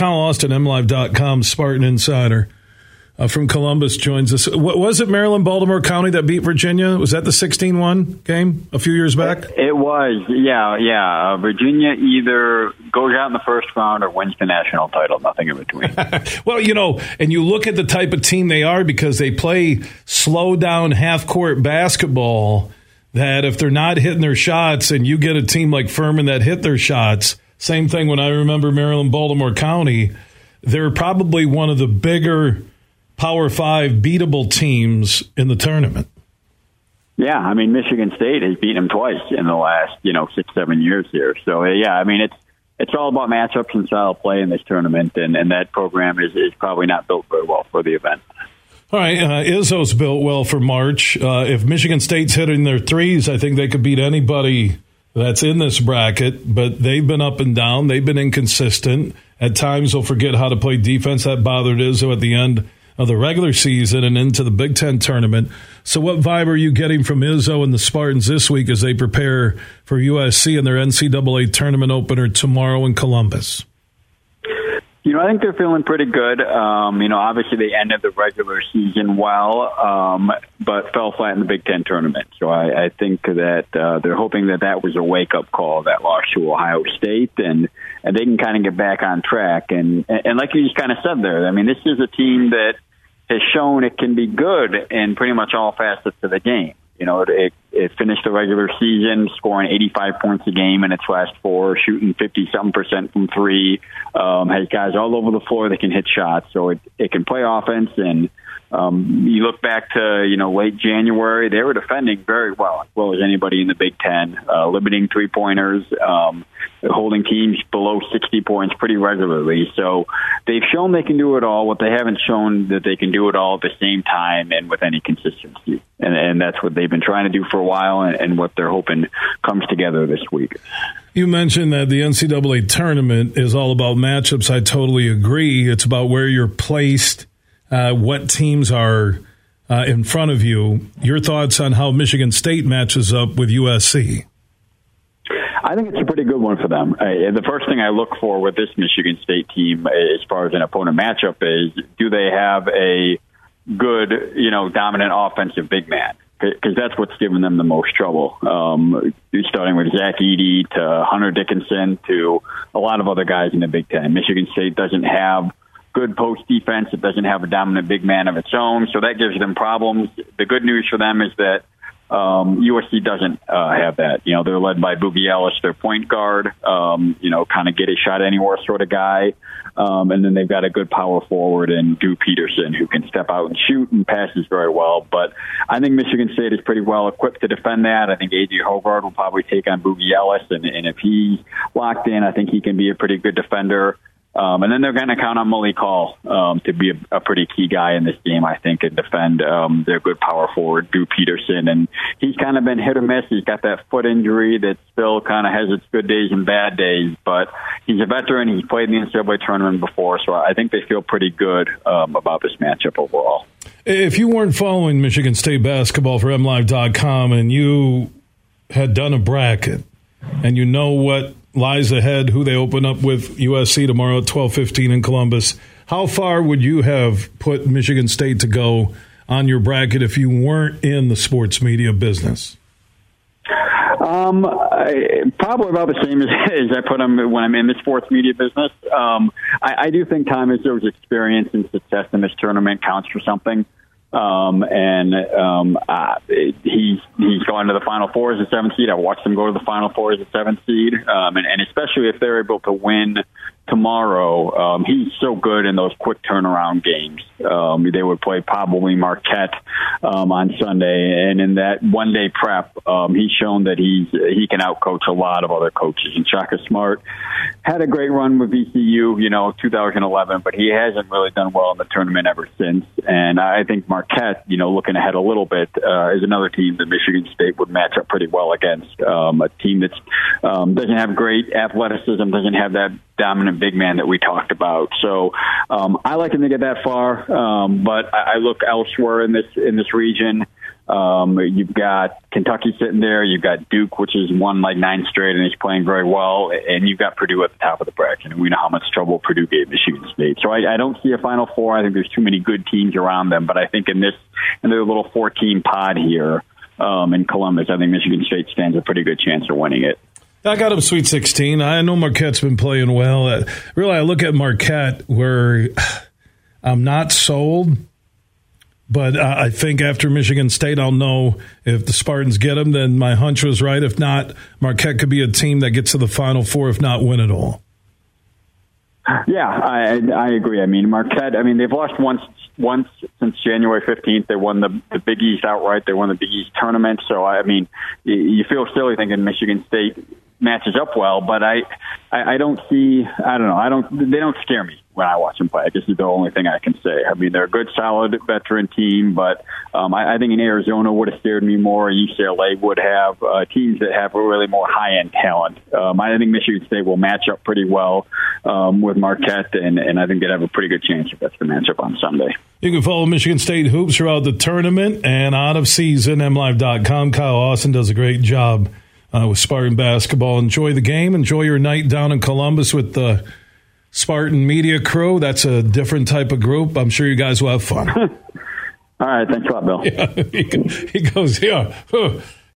Kyle Austin, MLive.com, Spartan Insider uh, from Columbus joins us. What, was it Maryland Baltimore County that beat Virginia? Was that the 16-1 game a few years back? It was, yeah, yeah. Uh, Virginia either goes out in the first round or wins the national title. Nothing in between. well, you know, and you look at the type of team they are because they play slow down half court basketball. That if they're not hitting their shots, and you get a team like Furman that hit their shots. Same thing when I remember Maryland Baltimore County. They're probably one of the bigger Power Five beatable teams in the tournament. Yeah, I mean Michigan State has beaten them twice in the last you know six seven years here. So yeah, I mean it's it's all about matchups and style of play in this tournament, and, and that program is, is probably not built very well for the event. All right, uh, Izzo's built well for March. Uh, if Michigan State's hitting their threes, I think they could beat anybody that's in this bracket. But they've been up and down. They've been inconsistent. At times, they'll forget how to play defense. That bothered Izzo at the end of the regular season and into the Big Ten tournament. So, what vibe are you getting from Izzo and the Spartans this week as they prepare for USC and their NCAA tournament opener tomorrow in Columbus? You know, I think they're feeling pretty good. Um, you know, obviously they ended the regular season well, um, but fell flat in the Big Ten tournament. So I, I think that uh, they're hoping that that was a wake up call that loss to Ohio State, and and they can kind of get back on track. And and like you just kind of said there, I mean, this is a team that has shown it can be good in pretty much all facets of the game. You know, it, it finished the regular season scoring 85 points a game in its last four, shooting 50 something percent from three. Um, has guys all over the floor that can hit shots, so it it can play offense and um, you look back to you know late January, they were defending very well, as well as anybody in the Big Ten, uh, limiting three pointers, um, holding teams below 60 points pretty regularly. So they've shown they can do it all. What they haven't shown that they can do it all at the same time and with any consistency, and, and that's what they've been trying to do for a while, and, and what they're hoping comes together this week. You mentioned that the NCAA tournament is all about matchups. I totally agree. It's about where you're placed uh, what teams are uh, in front of you. Your thoughts on how Michigan State matches up with USC? I think it's a pretty good one for them. Uh, the first thing I look for with this Michigan State team, as far as an opponent matchup, is do they have a good, you know, dominant offensive big man? Because that's what's given them the most trouble. Um, starting with Zach Edey to Hunter Dickinson to a lot of other guys in the Big Ten. Michigan State doesn't have good post defense. It doesn't have a dominant big man of its own, so that gives them problems. The good news for them is that um, USC doesn't uh, have that. You know, they're led by Boogie Ellis, their point guard. Um, you know, kind of get a shot anywhere sort of guy. Um, and then they've got a good power forward in Drew Peterson who can step out and shoot and passes very well. But I think Michigan State is pretty well equipped to defend that. I think A.J. Hoggard will probably take on Boogie Ellis, and, and if he's locked in, I think he can be a pretty good defender. Um, and then they're going to count on Malik Hall um, to be a, a, pretty key guy in this game, I think, and defend um, their good power forward, Drew Peterson. And he's kind of been hit or miss. He's got that foot injury that still kind of has its good days and bad days, but he's a veteran. He's played in the NCAA tournament before, so I think they feel pretty good um, about this matchup overall. If you weren't following Michigan State basketball for MLive.com and you had done a bracket and you know what lies ahead, who they open up with USC tomorrow at 12:15 in Columbus. How far would you have put Michigan State to go on your bracket if you weren't in the sports media business? Um, I, probably about the same as, as I put them when I'm in the sports media business. Um, I, I do think Tom Izzo's experience and success in this tournament counts for something. Um, and um, uh, he's he's gone to the Final Four as a seventh seed. I watched him go to the Final Four as a seventh seed, um, and, and especially if they're able to win tomorrow. Um, he's so good in those quick turnaround games. Um, they would play probably Marquette um, on Sunday, and in that one day prep, um, he's shown that he's he can outcoach a lot of other coaches. And Shaka Smart had a great run with VCU, you know, 2011, but he hasn't really done well in the tournament ever since. And I think Marquette, you know, looking ahead a little bit, uh, is another team that Michigan State would match up pretty well against. Um, a team that um, doesn't have great athleticism, doesn't have that dominant big man that we talked about. So um, I like him to get that far, um, but I, I look elsewhere in this in this region. Um, you've got Kentucky sitting there. You've got Duke, which has won like nine straight and is playing very well. And you've got Purdue at the top of the bracket. And we know how much trouble Purdue gave Michigan State. So I, I don't see a Final Four. I think there's too many good teams around them. But I think in this, in their little 14 pod here um, in Columbus, I think Michigan State stands a pretty good chance of winning it. I got them Sweet 16. I know Marquette's been playing well. Uh, really, I look at Marquette where I'm not sold but uh, I think after Michigan State, I'll know if the Spartans get them, then my hunch was right. If not, Marquette could be a team that gets to the Final Four, if not win it all. Yeah, I, I agree. I mean, Marquette. I mean, they've lost once once since January fifteenth. They won the the Big East outright. They won the Big East tournament. So I mean, you feel silly thinking Michigan State matches up well, but I, I, I don't see. I don't know. I don't. They don't scare me when I watch them play. This is the only thing I can say. I mean, they're a good, solid veteran team, but um, I, I think in Arizona would have scared me more. UCLA would have uh, teams that have really more high end talent. Um, I think Michigan State will match up pretty well um, with Marquette, and, and I think they'd have a pretty good chance if that's the matchup on Sunday. You can follow Michigan State hoops throughout the tournament and out of season. MLive.com. Kyle Austin does a great job uh, with Spartan basketball. Enjoy the game. Enjoy your night down in Columbus with the Spartan Media Crew. That's a different type of group. I'm sure you guys will have fun. All right. Thanks a lot, Bill. Yeah, he, he goes, yeah.